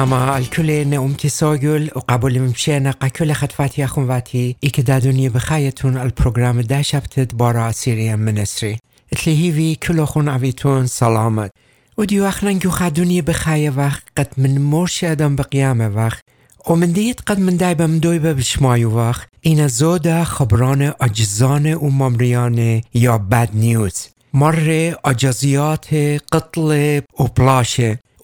سلامة الكل نقوم تساجل وقبل مشينا كل خطفاتي أخواتي إكدادوني بخايتون البروغرام دا شبتت بارا سيريا منسري اتلهيفي كل أخون عبيتون سلامت. وديو أخنا نجو خادوني بخاية وقت قد من مرشي أدم بقيامة وقت. ومن ديت قد من دايبا مدويبا بشمايو وقت. إن زودا خبران أجزان و ممريان يا باد نيوز مر أجازيات قتل و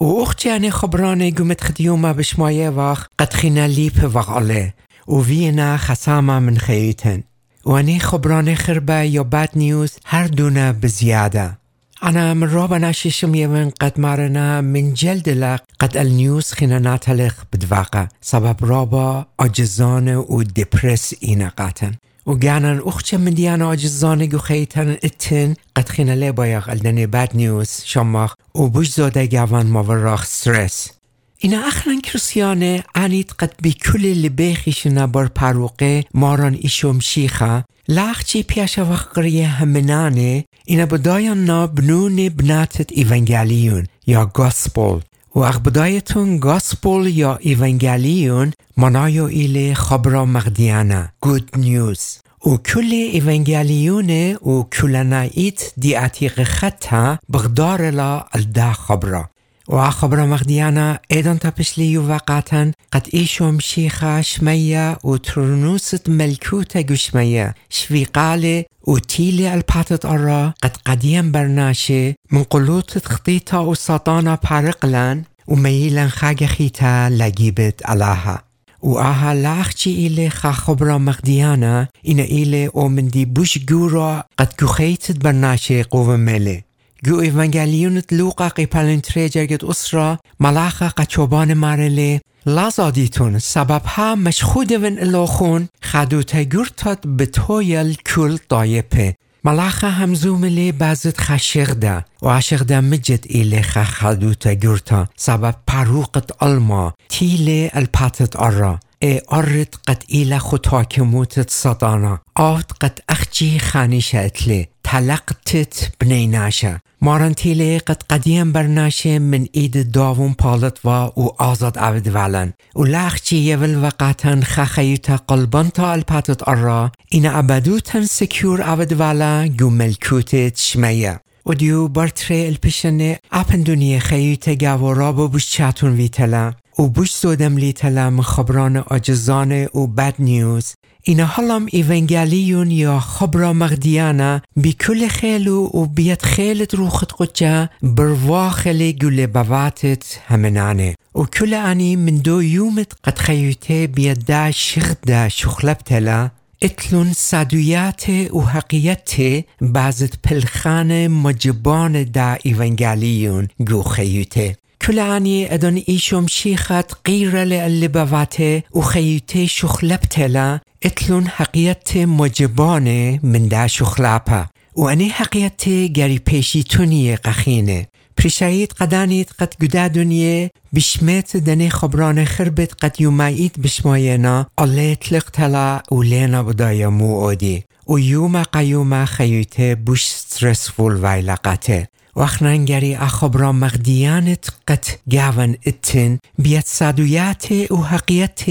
بلاشه و اختی انی خبرانه گومت خدیوما بشمایه وقت قد خینا لیپ وغاله و وینا خساما من خیتن. و انی خبرانه خربه یا بد نیوز هر دونه بزیاده. أنا من رابع ناشيشم يمن قد مرنا من جلد لق قد النيوز خينا ناتلق بدواقع سبب رابا أجزان و ديبرس إينا قاتن و گانن اخچه من دیان آجزانه گو خیتن اتن قد خینا لی بایاق الدنی بد نیوز شماخ و بوش زاده گوان ماوراخ سترس اینا اخرن کرسیانه انید قد بی کل لبیخیشنا بر پروقه ماران ایشوم شیخه. لاخچی پیش وقریه همنانه اینا بدایان نا بنون بناتت ایونگالیون یا گاسپول. و اخبدایتون گاسپول یا ایونگالیون منایو ایل خبرا مغدیانه گود نیوز و کل ایونگالیون و کلنایت دی عتیق خطا بغدار لا الدا خبرا و خبرا مغدیانا ایدان تپشلی و وقعتن قد ایشوم شیخا شمية و ترنوست ملكوتة گشمية شفيقالة و تيل الباتت ارا قد قديم برناشه. من قلوت خطيطة و سطانا پارقلن و میلن خاگ خیتا لگیبت علاها و آها لاخچی ایله خا خبرا مغدیانا این ایله او من دی بوش گورا قد گوخیتت برناشه قوة مله گو ایوانگلیونت لوقا قیپلن تری جرگت اسرا ملاخا قچوبان مارله لازادیتون سبب ها مشخود ون الاخون خدوتا گرتات بتویل کل دایپه ملاخا همزوم لی بازت خشغده و عشغده مجد ایلی خدوتا گرتا سبب پروقت الما تیلی الپاتت ارا ارد قد ایلا خطاکموتت صدانا آت قد اخجی خانیشه اتلی تلقتت بنیناشه مارنتیله قد قدیم برناشه من اید داوون پالت و او آزاد عبد ولن و لخچی یول وقتن خخیتا قلبان تا الپاتت ارا این ابدوتن سکیور عبد ولا گو ملکوتت شمیه و دیو برتره الپشنه اپن دنیا خیوت گوارا با بوش چاتون ویتلا و بوش زودم لیتلا من خبران آجزان و بد نیوز. اینا حالم ایونگالیون یا خبرا مغدیانا بی کل خیلو و بیت خیلت روخت قجا بروا خیلی گل بواتت همنانه و کل انی من دو یومت قد خیوته بیت دا شغد دا شخلبتلا اتلون صدویات و حقیقت بعضت پلخان مجبان دا ایونگالیون گو خیوته. كلاني ادن ايشوم شيخت قيرة للبواته وخيوتي شخلبتلا اتلون حقيقت مجبانه من دا شخلابا واني حقيقت گری پیشی تونی قخینه. پریشایید قدانید قد گدا دنیه بشمت دنی خبران خربت قد یومایید بشماینا. الله اطلق تلا و لینا بدای مو اودی و یوم قیوم خیوته بوش سترسفول ویلقته. وخنانگری اخبرا مغدیانت قد گاون اتن بیت صدویات و حقیت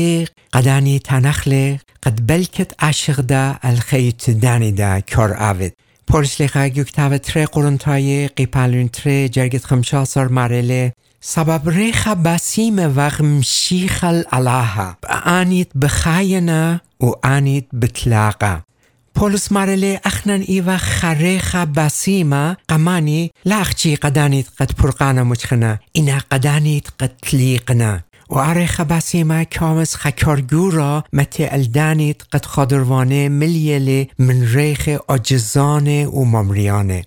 قدانی تنخل قد بلکت عشق دا الخیت دانی دا کار آود پرسلیخا گوکتاو تره قرنتای قیپالون تره جرگت خمشاسر مرله سبب ریخ بسیم وغم شیخ الالها آنیت بخاینا و آنیت بطلاقه پولس مرله اخنن ایوه خریخ بسیمه قمانی لاخچی قدانیت قد پرقانه مچخنه اینا قدانیت قد تلیقنه و عریخ بسیمه کامس خکارگورا متی الدانیت قد خادروانه ملیل من ریخ آجزانه و ممریانه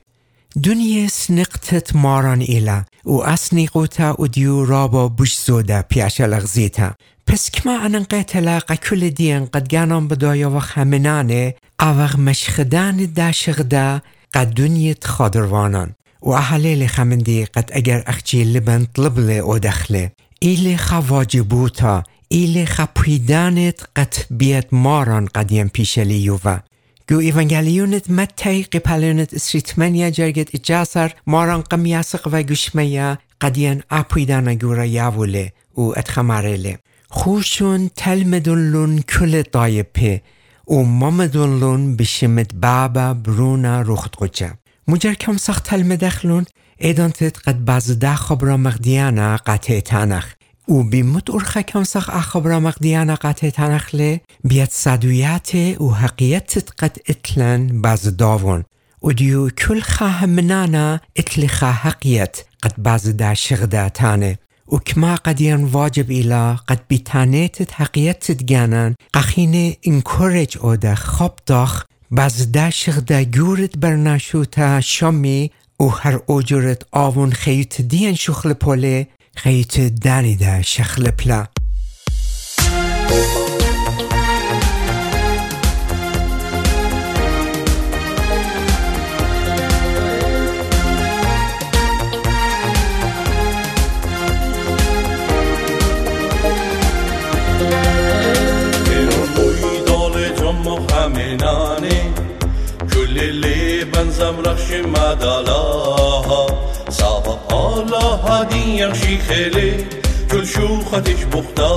دنیا سنقتت ماران ایلا و اسنیقوتا و دیو رابا بوش زوده پیش لغزیتا پس کما انن قتلا قکل دین قد گانم بدایا و خمنانه اوغ مشخدان دا شغدا قد دنیت خادروانان. و احلیل خمندی قد اگر اخچی لبن طلبله او دخله. ایل خواجبوتا ایل خپیدانت قد بیت ماران قدیم پیشلی یووا جو ایوانگلیونت متی قپلونت اسریتمنیا جرگت اجاسر ماران قمیاسق و گشمیا قدیان اپویدانا گورا یاوله و اتخمارله خوشون تلمدون کل طایپه و مامدون بشمت بابا برونا روخت قجا مجر کم سخت تلمدخلون ایدانتت قد باز ده خبرا مغدیانا قطع تانخ. و بیمت ارخه کم سخ اخبرا مغدیانا قطع بیت صدویت و حقیقتت قد اتلن باز داون و دیو کل منانا اتل خواه حقیقت قد باز دا شغده تانه. و کما قدیان واجب ایلا قد بیتانیتت حقیقتت گانن قخین انکورج او ده خوب داخ باز دا شغده گورت برناشوتا شمی و هر اوجرت آون خیت دین شخل پوله خیت دانی دا شخل پلا. رخش مدالاها. صابا الله هادي يغشي خيلي كل شو خدش بختا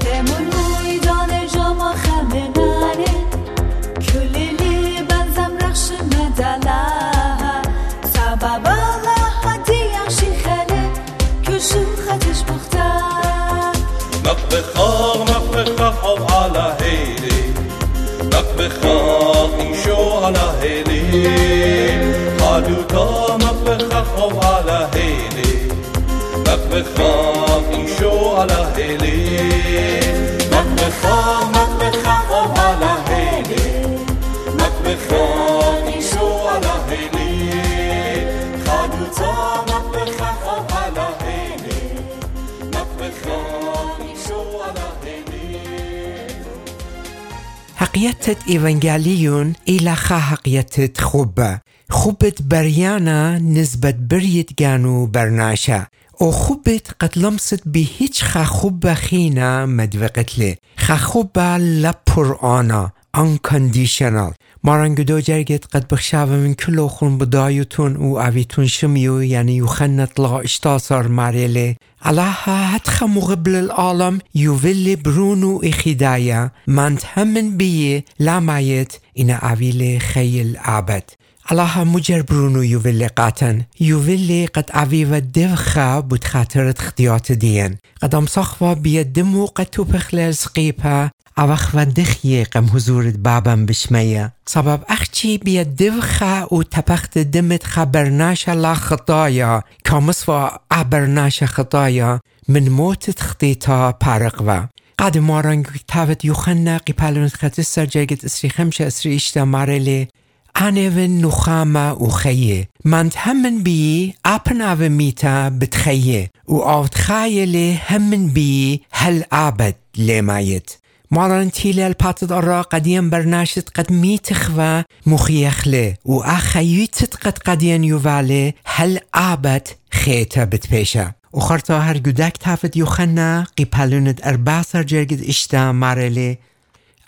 تمون مويدان جاما خمنانه كل اللي بنزم رخش مدالاها سبب الله هادي يغشي خيلي كل شو خدش بختا مقبخاغ مقبخاغ حب على هيلي مقبخاغ إنشو على هيلي خادو تا مفخخو على هيني. مفخخو حقیقتت ایونگالیون ایلا خا حقیقتت خوبه خوبت بریانا نسبت بریت گانو برناشا. او خوبت قد لمست به هیچ خوب خینا مدوقت لی. خا خوبه لپر آنا unconditional. مارنگ دو جرگت قد بخشاوه من كل خون بدايتون و اويتون شميو يعني يخنت لا اشتاصر ماريلي علاها هتخ مغبل العالم يوفيلي برونو اخدايا مانت همن بيه لامايت إنا اويلي خيل عبد علاها مجر برونو يوفيلي قاتن. يوفيلي قد اويوه دفخا بود خاطرت خديات دين قد امسخوا بيدمو قد توبخلال سقيبها اوخ و دخیه قم حضورت بابم بشمية سبب اخچی بیا دفخه و تپخت دمت خبرناش لا خطايا و عبرناش خطايا من موت خطيتا پارق و قد مارنگ تاوت يوخنا قبالونت خط سرجرگت اسري خمشة اسري اشتا مارلي انون نخامة و خيه مانت همن بي اپن او ميتا بتخيه و اوت خايلي همن بي هل عبد لمايت ماران تيلي الباتد أرى قديم برناشت قد ميتخوا مخيخلي و أخيوتت قد قديم يوفالي هل آبت خيتا بتبيشا وخرطا هر جدك تافت يوخنا قيبالونت أرباسر جرگد اشتا مارلي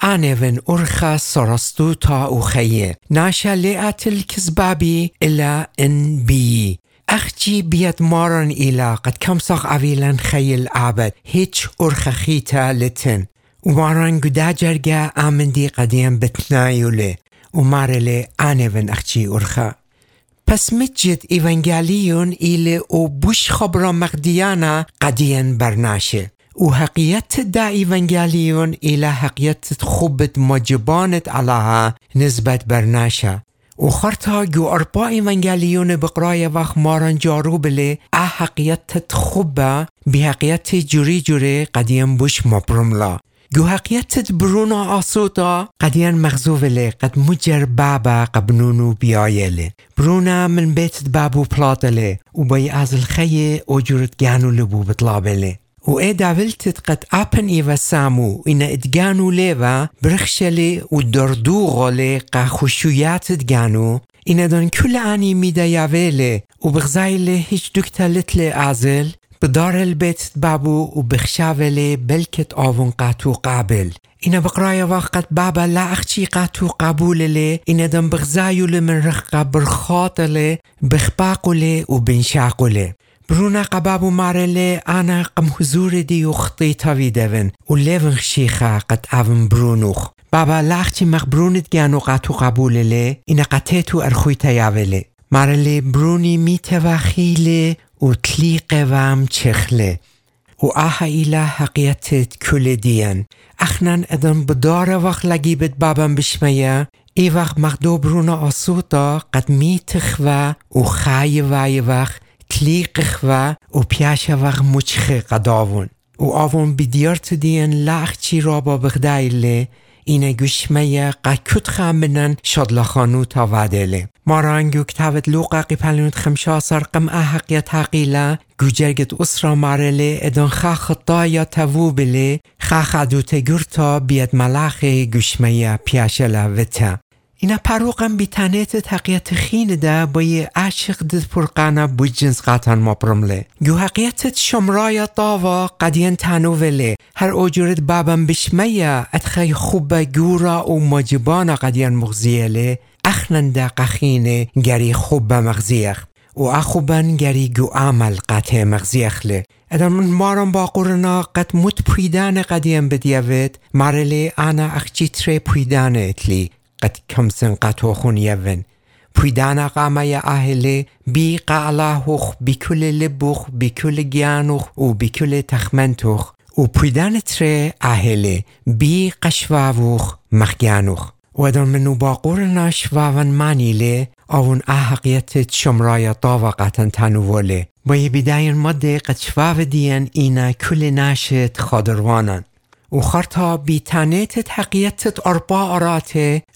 آنون أرخا سرستو تا أخيه ناشا لئت الكزبابي إلا إن بي أخجي بيت مارن إلى قد كم صغ أويلان خيل عبد هيج أرخا خيتا لتن. وماران گدا جرگه آمندی قدیم بتنایوله ومارله آنون اخچی ارخا پس مجد ایونگالیون ایل او بوش خبرا مقدیانا قدین برناشه. و حقیقت دا ایونگالیون ایلا حقیقت خوبت مجبانت علاها نسبت برناشه. و خرطا ایونگالیون بقرای وقت ماران جارو بله اه حقیقت خوبه بی حقیقت جوری جوری قدیم بوش مبرملا حقیقت برونا آسوتا؟ قدیان مغزوبله قد مجر بابا قبنونو بیایله برونا من بيت بابو بلاطله وبي از الخيه اوجرت جانو لبو بطلابله و اي داولتت قد ابن ايوا سامو ان اتجانو ليوا برخشلي و دردوغولي قا خشويات جانو إن دون كل آني ميدا يافيلي و بغزايلي هيش دكتا لتلي آزل بدار البيت بابو وبخشاولي بلكت آون قاتو قابل. إنا بقرايا وقت بابا لا أختي قاتو قبول إنا دم بغزايو من رخقا برخاطلي بخباقولي وبنشاقولي برونا قبابو مارلي أنا قم حضور دي وخطي تاوي دون وليفن خشيخا قد أفن برونوخ بابا لاختي مخبرونت جانو قاتو قبوللي إنا قتيتو أرخوي تياولي مارلي بروني ميتوا خيلي وتليق وام چخله. و آها إلى حقيقة كل ديان أخنان أدن بدار وقت لقيبت بابم بشمية ای وقت مخدو برونا آسودا قد می تخوه و خای وای وقت تلیق و و پیاش وقت مچخ قداون. و آون بدیارت دین لخچی را با بغدایله اینه گوشمه قکت خامنن شادلخانو تا ودله مارانگو کتابت لوقا قیپلونت خمشا سرقم احق یا تقیله گوجرگت اسرا مارله ادان خا خطا یا تاوو بله. خا خدوت گرتا بیاد ملاخ گوشمه پیاشله وته. اینا پروقم بی تنیت تقیت خین ده با یه عشق دد پرقانا بو جنس قطن ما برمله گو حقیقت شمرای طاوا قدین تنووله هر اوجورت بابم بشمیا اتخی خوب گورا و مجبانا قدین مغزیله اخنن ده قخینه گری خوب مغزیخ. و اخوبن گری گو عمل قطع مغزیخله ادن من مارم با قرنا قد مت پویدان قدیم بدیوید. مارلی انا اخچی تره پویدان اتلی قد كمسن قطوخون يفن بيدانا قاما يا أهلي بي قالاهوخ بكل لبوخ بكل جيانوخ وبكل تخمنتوخ وبيدان تري أهلي بي قشواوخ مخجانوخ ودن منو باقورنا شواون مانيلي أون أحقيت شمرايا طاوقة تنوولي با بداين مده قد شواو إنا كل ناشت خادروانان وخرطا بتانيت تحقيت أربع أرات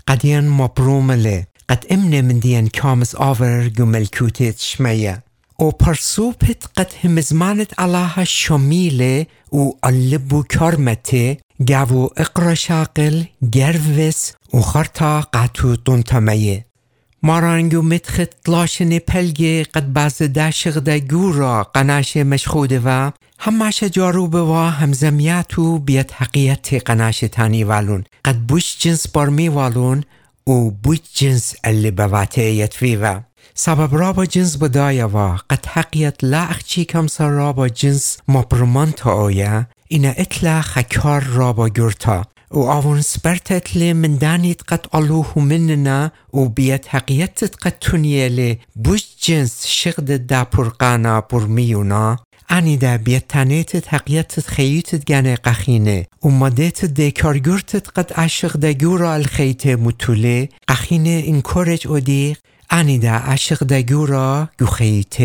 قديان مبروملة قد امن من ديان كامس آور جملكوتت شمية و پرسوپت قد همزمانت علاها شميلة و اللبو كرمته گاو اقرا شاقل گروس و خرطا قطو دونتميه مارانگو متخت لاشن پلگه قد باز داشق دا گورا قناش مشخوده و هماش جارو بوا همزمیاتو بیت حقیقت قناش تانی والون. قد بوش جنس برمی والون و بوش جنس اللي بواته و سبب رابا جنس بدايا و قد حقيقت لا اخچي كم سر رابا جنس مبرمان تا آیا اینا اطلا خکار رابا گرتا و آون سپرتت لی من دانيت قد ألوه مننا و بيت حقيقتت قد تنيلي بوش جنس شغد دا پرقانا برميونا أني دا بيت تانيتت حقيقتت خيوتت جاني قخينه و ماديت دي كارگورتت قد عشق دا جورا الخيت متولي قخينه انكورج وديق أني دا عشق دا جورا جو خيت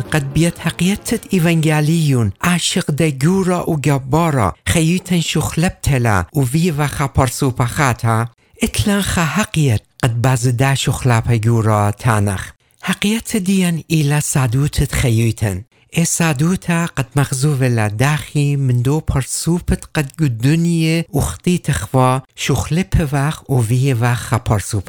قد بيت حقيقة إيفانجاليون عاشق دا جورا وجبارا خيوتا شخلبتلا وفيفا خبرسو بخاتا اتلان خحقيت قد باز دا شخلب جورا تانخ. حقيقة ديان إلى سادوت خيوتن إي سادوتا قد مغزوب لداخي من دو برسوبت قد قدنية وخطي تخوا شخلب وخ وفي وخ خبرسو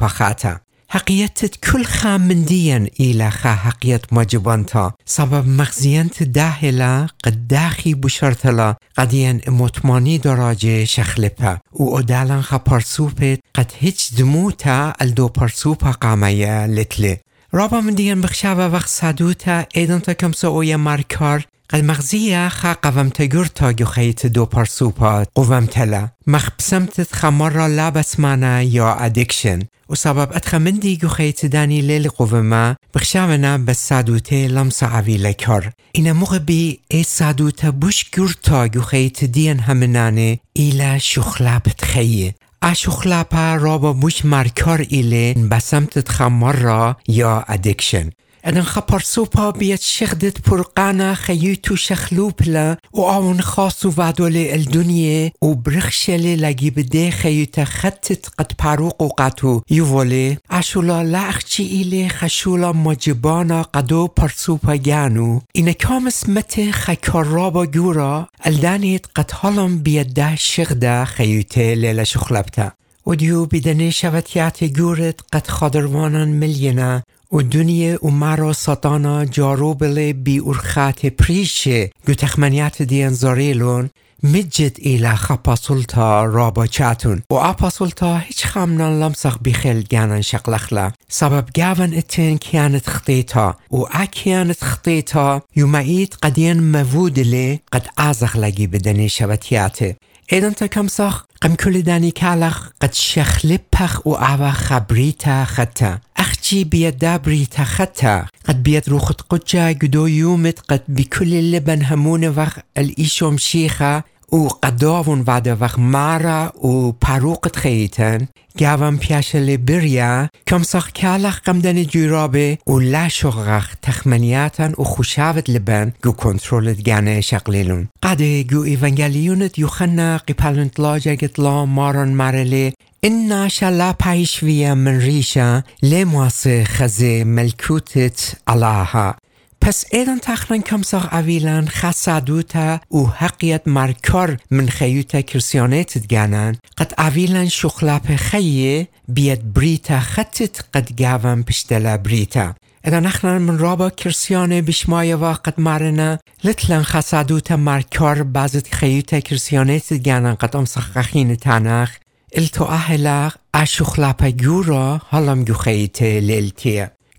بخاتا حقیقت کل خامندیان ایلا خا حقیقت مجبانتا سبب مغزیانت داهلا قد داخی بشرتلا قدیان مطمانی دراجه شخلپا. و ادالان خا پرسوپت قد هیچ دموتا الدو پرسوپا قامایا لتله رابا من دیان بخشاوه وقت سادوتا ایدان تا کم سویا مارکار. قد مغزية خا قوم تجرتا جو خيت دو برسوبا قوم تلا مخبسمت خمرة لابس مانا يا ادكشن وسبب اتخمندي جو خيت داني ليل قوما بخشاونا بس سادوتي لمسا عوي لكر إنا مغبي اي سادوتا بوش جرتا جو خيت ديان همنانه إلى شخلابت خيه اشخلپا را با بوش مرکار ایله بسمت خمر یا ادکشن ادن خپرسوپا بیت شخدت پرقانا خیوتو شخلوپلا و آون خاصو وادول الدنيا و برخشل لگی بده خیوتا خطت قد پاروق و قطو یووله اشولا لأخچی ایله خشولا مجبانا قدو پرسوپا گانو این کامس مت خکارابا گورا الدانیت قد حالم بیده شخده خیوته لیلا شخلبتا وديو بدني شفتيات جورت قد خضروانان ملينا ودنيا ومارا ساتانا جارو بلي بي أرخات بريشة جو تخمنيات ديان زاريلون مجد إلى خباسولتا رابا چاتون. و أباسولتا هيش خامنان لمسخ بخيل جانن شقلخلا. سبب جاون اتين كانت خطيتا و أكيانت خطيتا يومئيت قدين مفود لي قد أزخ لگي بدني شبتياته Éanta kamsoch qam kuledani kalach qad shakhlipach u awa khabrita خطا أختي بيد دابري خطا قد بيد روخت قجا قدو يومت قد بكل اللبن همون وخ الإيشوم شيخا و قداون بعد وقت مارا و پروقت خیتن گوام پیاشل بریا کم ساخ کالخ قمدن جورابه و لاشوغخ تخمنیاتن و خوشاوت لبن گو کنترولت گانه شقلیلون. قد گو ایوانگلیونت یوخنا قپلنت لا جگت لا ماران مرله. إن شلا بايشوية من ريشة لمواس خزي ملكوتت علاها. پس ایدان تخلن کمساق اویلان خسادوتا و حقیت مرکار من خیوتا کرسیانیتت گانن قد اویلان شخلاپ خیه بیاد بریتا خطت قد گاون پشتلا بریتا. ایدان اخلان من رابا کرسیانه بشمایه و قد مرنه لتلن خسادوتا مرکار بازت خیوتا کرسیانیتت گانن قد امسخ خخین تانخ. التو اهلا اشخلاپ جورا حالم جو خیته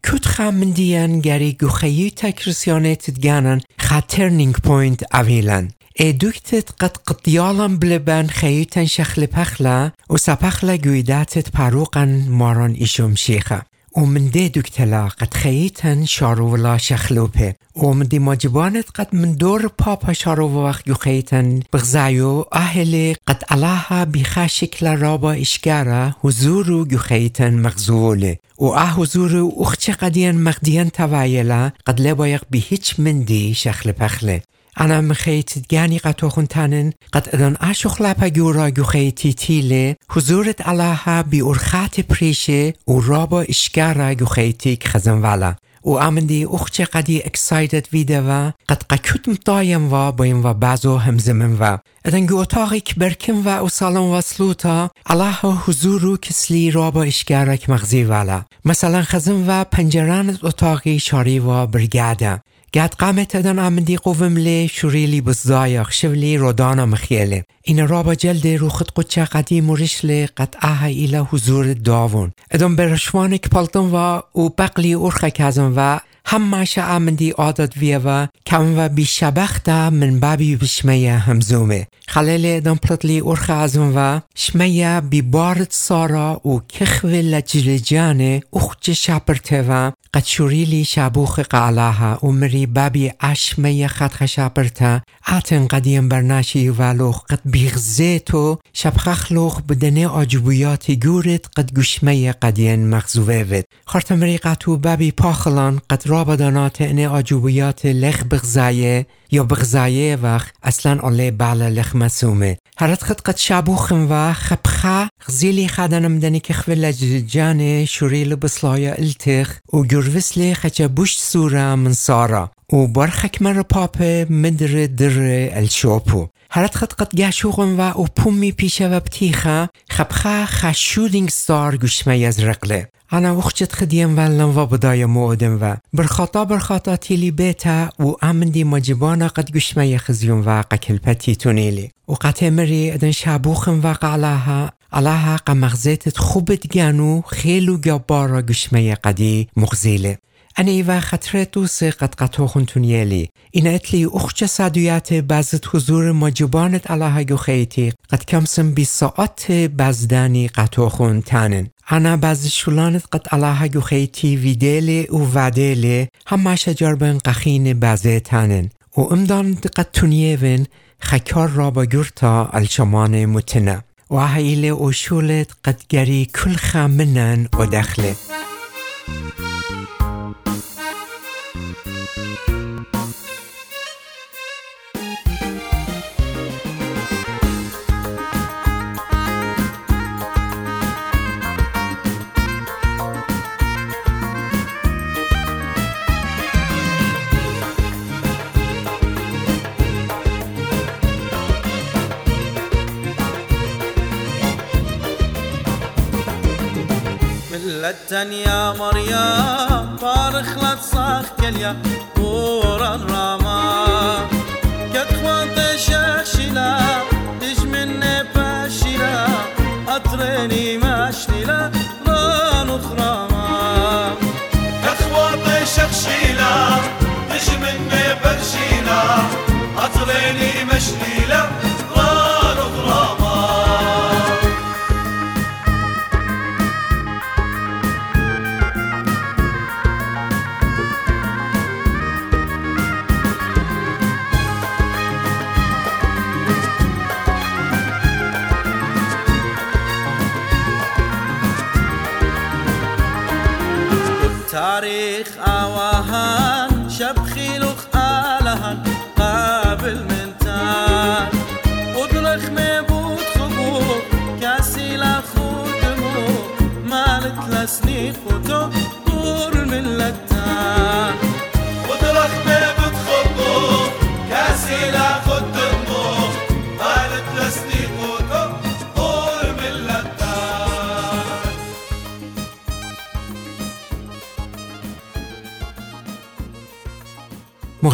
کت دیان گری گو خیوتا کرسیانیتت گانن خا ترنینگ پوینت اویلن ای قد قطیالم بلبن خیوتن شخل پخلا ومن دي دكتلا قد خيتن شارو ولا شخلوبه. ومن دي قد من دور بابا وقت يخيتن بغزايو أهلي قد علاها بخا شكل رابا إشكارا حضورو يخيتن مغزولة و اه حضورو أختي قديان مغديان توايلا قد لبايق بهيج من دي شخل پخله. انا مخيت جاني قطوخن تانن قد ادن اشوخ لپا جورا جو خيتي تيلي حضورت علاها بي ارخات بريشه و رابا اشكارا جو خيتيك خزن والا و امندي اختي قدي اكسايتد ويدا و قد قكوت مطايم و بايم و بازو همزمن و ادن جو اتاقي كبركن و و سالن و سلوتا علاها حضورو كسلي رابا اشكارك مغزي والا مثلا خزن و پنجران اتاقي شاري و برگاده قامت ادن امدی قوم لی شوریلی بزایخ شولی رودانا مخیله این رابا جلد رو خد قدچه قدیم و رشل قد آها ایلا حضور داون ادن برشوان کپالتن و او بقلی ارخه کزن و همش امدی عادت ویه و کم و بی شبخته من بابی بشمه همزومه خلال ادن پلتلی ارخه ازن و شمه بی بارد سارا و کخو لجرجانه اخچ شپرته و قد شوریلی شابوخ قالاها ومري بابي أشمية خد خشابرتا آتن قديم برناشي والوخ قد بيغزيتو شبخخلوخ بدني عجبويات جورت قد گوشمية قدين مغزوه ود خارتمري قطو بابي پاخلان قد رابدانات ان آجوبیات لخ بغزایه یا بغزایه وقت اصلا علی بعلا لخ مسومه. هرت خد قد شابوخم و خبخا غزيلي خادنم دني كخف لججاني شوريل بصلايا التخ وجروسلي خجا بوش سورة من سارة وبرخك مرة بابا مدر در الشوبو هرت خد قد گشوغم و او پومی پیشه و بتیخه خبخه خشودینگ ستار گوشمه از رقله انا وخشت خديم والن و بداية مودم و. برخطا برخطا تيلي بيتا و امندي مجبانا قد قشما يخزيون و قكل بتي تونيلي و قطع مري ادن شابوخم و قعلاها علاها. قمغزيت خوبت جانو خيلو جبارا قشما قدي مغزيله أنا إيوا خطرتو سي قد قطوخن تونيلي إن أتلي أخشى سادويات بازت حضور مجبانت علاها جوخيتي قد كمسم بساعات بازداني قطوخن تانن أنا بعض شولانت قد علاها جوخيتي فيديلي و واديلي هم شجر بن بازه تانن و امدان قد تونيوين خكار را با جرتا الشمان متنه و هيلي وشولت قد جري كل خامنن و دخله لتن يا مريم فارخ لا تصاخ كليا قورا راما. كتخوان تشخشلا تجمن باشلا أطريني ماشللا ران خراما كتخوان تشخشلا تجمن برشلا أطريني مشللا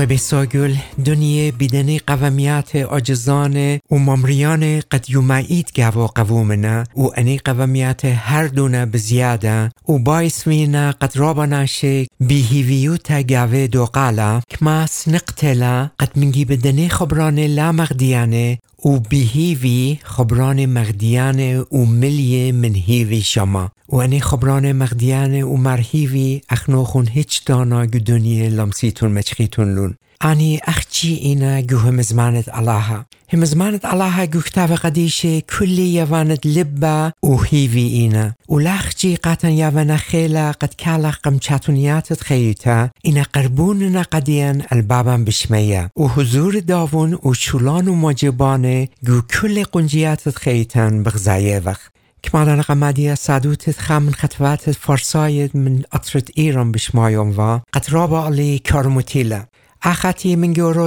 موقع بساگل دنیا بدن قومیت آجزان و ممریان قد یومعید گوا قوومنا و انی قومیت هر دونه بزیاده. و باعث وینا قد رابنا شک بیهیویوتا گوه دو قالا کماس نقتلا قد منگی بدن خبران لا مغدیانه. و بیهیوی خبران مغدیانه و ملیه من هیوی شما. و انی خبران مغدیانه و مرهیوی اخنوخون هیچ دانا گو دنیا لمسیتون مچخیتون لون. أني أختي إنا جو همزمانت همزمانت الله جو كتاب قديشة كل يوانت لبا وهيفي إنا ولاختي قاتن يوانا خيلا قد كالا قمشاتونيات خيتا إنا قربوننا قديان البابا بشمية وحضور داون وشولان ومجبانه جو كل قنجيات خيتان بغزاية وقت كمالا قمادية سادوت خامن خطوات فرسايد من أطرة إيران بشمايون و أخاتي من جورو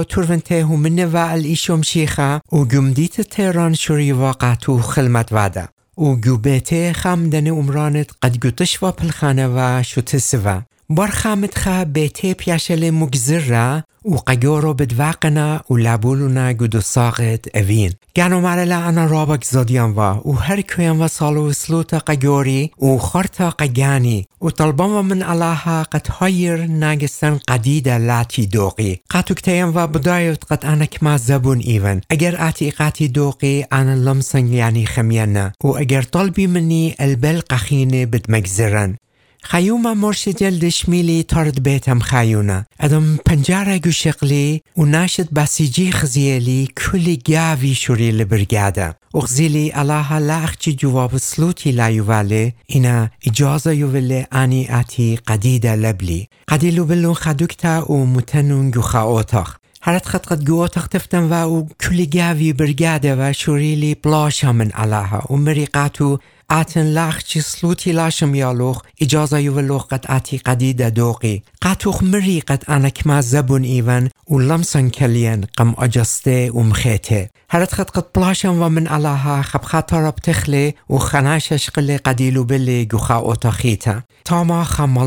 تورفنته من و الإيشوم شيخا و جمديت تيران شوري واقعتو خلمت وادا و جوبيته خامدن عمرانت قد جوتش و پلخانه و شوتسوا بار خامت خا بيته بياشل مجزرة و قجورو بدواقنا و لابولونا جدو ساقت اوين گانو مرلا انا رابك زاديان و و هر كوين و سالو سلوتا قجوري و خارتا قجاني و طلبان من الله قد هاير ناگستن قديدة لاتي دوقي قاتو كتين و بدايت قد انا كما زبون ايون اگر اتي قاتي دوقي انا لمسن يعني خمينا و اگر طلبي مني البل قخيني بدمجزرن خيومة مرش جلد شميلي طرد بيتم خيونا ادم پنجره گو شقلي وناشد بسيجي خزيلي كل جاوي شوري لبرگاده وغزيلي الله لاخچي جواب سلوتي لا يوالي إنا إجازة يوالي آني آتي قديدة لبلي قديلو بلون خدوكتا ومتنون جو خاوتاخ هرت خد قد گوتخ تفتن و کلی گاوی برگاده و شوریلی بلاشا من علاها. و مريقاتو آتن لاخ چی سلوتی لاشم اجازه یولوخ قد آتی قدیده دوقی. قاتوخ مری قد انا کما زبون ایون و لمسن کلین قم اجسته و مخیته هرت خد قد بلاشم و من علاها خب خاطر بتخلی و خناشش قلی قدیلو بلی گوخا اوتاخیتا تاما خم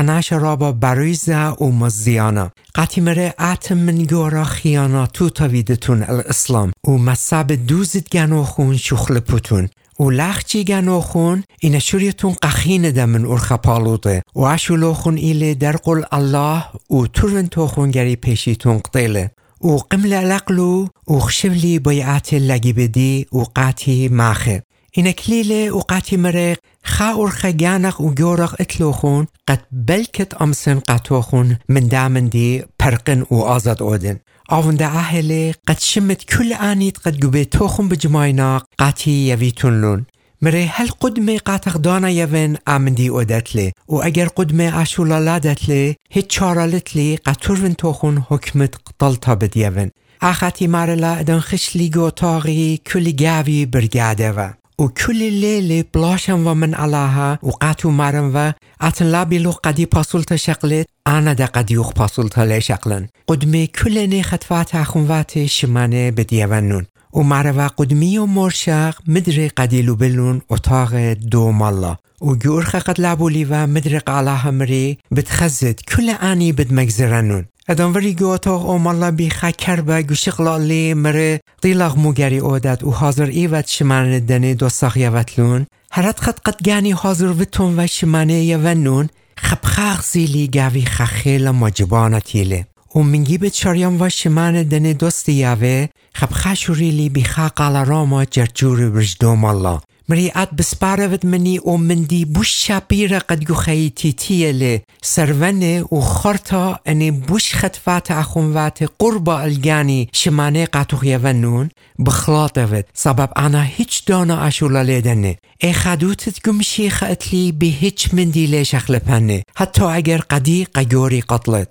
خناش رابا برویزه و مزیانا قاتی مره آتم من گورا خیانا تو تاویدتون الاسلام. و مصاب دوزید گنوخون شخل پوتون. و لخچی گنوخون این شوریتون قخین ده من ارخ پالوده. و اشولوخون ایله در قل الله و ترون توخون گری پیشیتون قطیله و قمل لقلو و خشبلی بایعات لگی بدی و قاتی ماخه. این کلیله و قاتی مرق خا ارخ گانق و گورق اتلوخون قد بلکت امسن قطوخون من دامن دی پرقن و آزاد اودن آونده اهله قد شمت كل آنيت قد قبيتوخم بجماينا قاتي يفيتون لون مري هل قدمي قاتق دانا يفن آمندي اودتلي و اگر قدمي اشولا لادتلي هيت چارالتلي قد تورفن توخون حكمت قطلتا بديفن اخاتي مارلا ادن خشلي گوتاغي كل گاوي برگاده و و کل لیل بلاشم و من علاها و قاتو مرم و اتن لابی لو قدی پاسولتا شقلت انا دا قدیوخ پاسولتا لی شقلن. قدمی کل نی خطفات اخونوات شمانه بدیونون و مروا قدمی و مرشق مدر قدیلو بلون اتاق دو مالا. و گورخ قد لابولی و مدرق مري بتخزد كل آني بدمجزرنون ادان وری گوتاق او مالا بی خکر با گوشقلالی مره دیلاغ موگری اودد و حاضر ایوت شمانه دنه دوستاق یوتلون هرات خد قد گانی حاضر وتون و شمانه یونون خبخاق زیلی گاوی خخیل مجبانه تیله و منگی به چاریان و شمانه دنه دوست یاوه خبخاشوریلی بی خاق على راما جرجور برجدوم الله مريعات بسبارفت مني ومندي بوش شابيرة قد يخيتي تيلي سروني وخرطة اني بوش خطفات اخونوات قربة الجاني شماني قاتو يفنون بخلاطفت سبب انا هيج دانا اشولا ليدني اي خدوتت گمشي خاتلي به هيج مندي ليش اخلپني حتى اگر ديولا سبب گپوسلت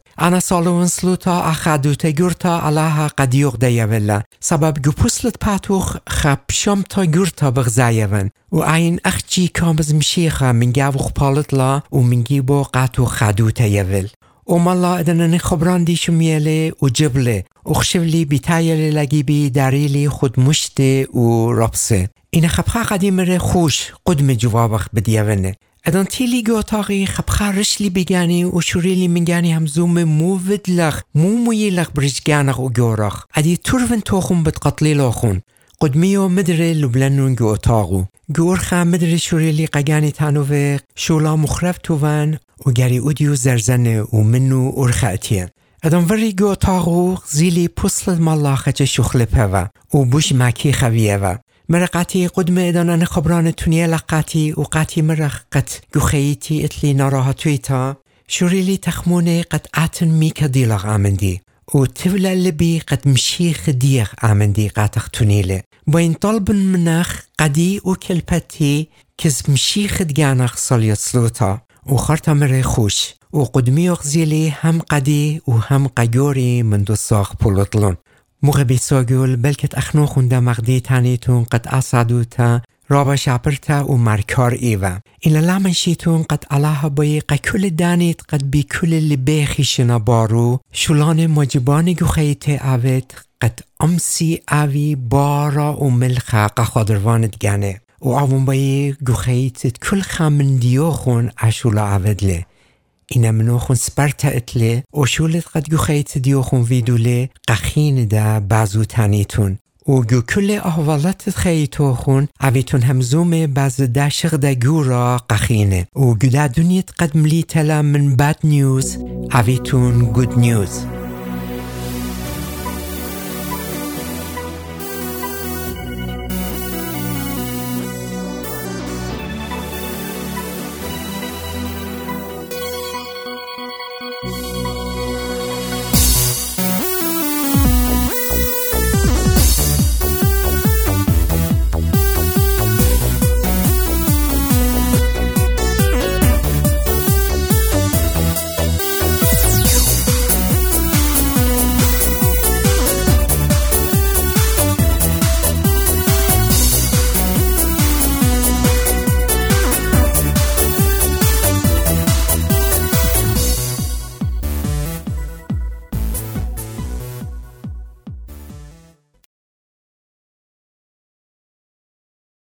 پاتوخ خب شمتا گورتا بغزايون و این اخچی کامز مشیخه من گاوخ پالت لا و من گیبو قاتو خدوت يول و مالا ادن خبران دی شمیله و جبله و خشولی بیتایل لگی بی داریلی خود مشته و ربسه این خبخه قدیم ره خوش قدم جوابخ بدیونه ادان تیلی گوتاقی خبخه رشلی بگانی و شوریلی منگانی هم زوم موود لخ مو موی لخ برجگانخ و گورخ ادی تورفن توخون بتقتلی لاخون قدمیو مدره لبلنون گوتاقو گورخه مدره شوریلی قگانی تانوه شولا مخرف توون و گری اودیو زرزنه و منو ارخاتیه ادان وری گوتاقو زیلی پسل مالاخه چه شخل پوه و بوش مکی خویه و. مرقاتی قدم ادانان خبران تونیه لقاتی و قاتی مرخ قد گوخیتی اتلی ناراحتویتا شوریلی تخمونه قد آتن دیلاغ آمندی و تفلا لبي قد مشيخ ديخ آمندي قاتخ تونيله بين طلب منخ قدي و كلبتي كز مشيخ ديانخ صليت سلوتا و خرطة مري خوش و قدمي غزيلي هم قدي و هم قيوري من دو ساخ بولطلون موقع بیساگول بلکت اخنو خونده مغدی تانیتون قد اصادوتا رابا شاپرتا و مرکار ایوه. این لامن شیتون قد الله بای قکل دانیت قد بی کل لبه خیشنا بارو. مجبان گو خیت اوید قد امسی اوی بارا و ملخا قخادروانت گنه. و آون بای گو خیتت کل خامندیو خون اشولا اویدله اینا منوخون سپرتا اتله و شولت قد گو خیت دیوخون ویدوله قخین دا بازو تانیتون و گو کل احوالات خیتوخون اویتون همزوم باز داشق دا گورا قخینه و گو دا دنیت قد ملی تلا من باد نیوز اویتون گود نیوز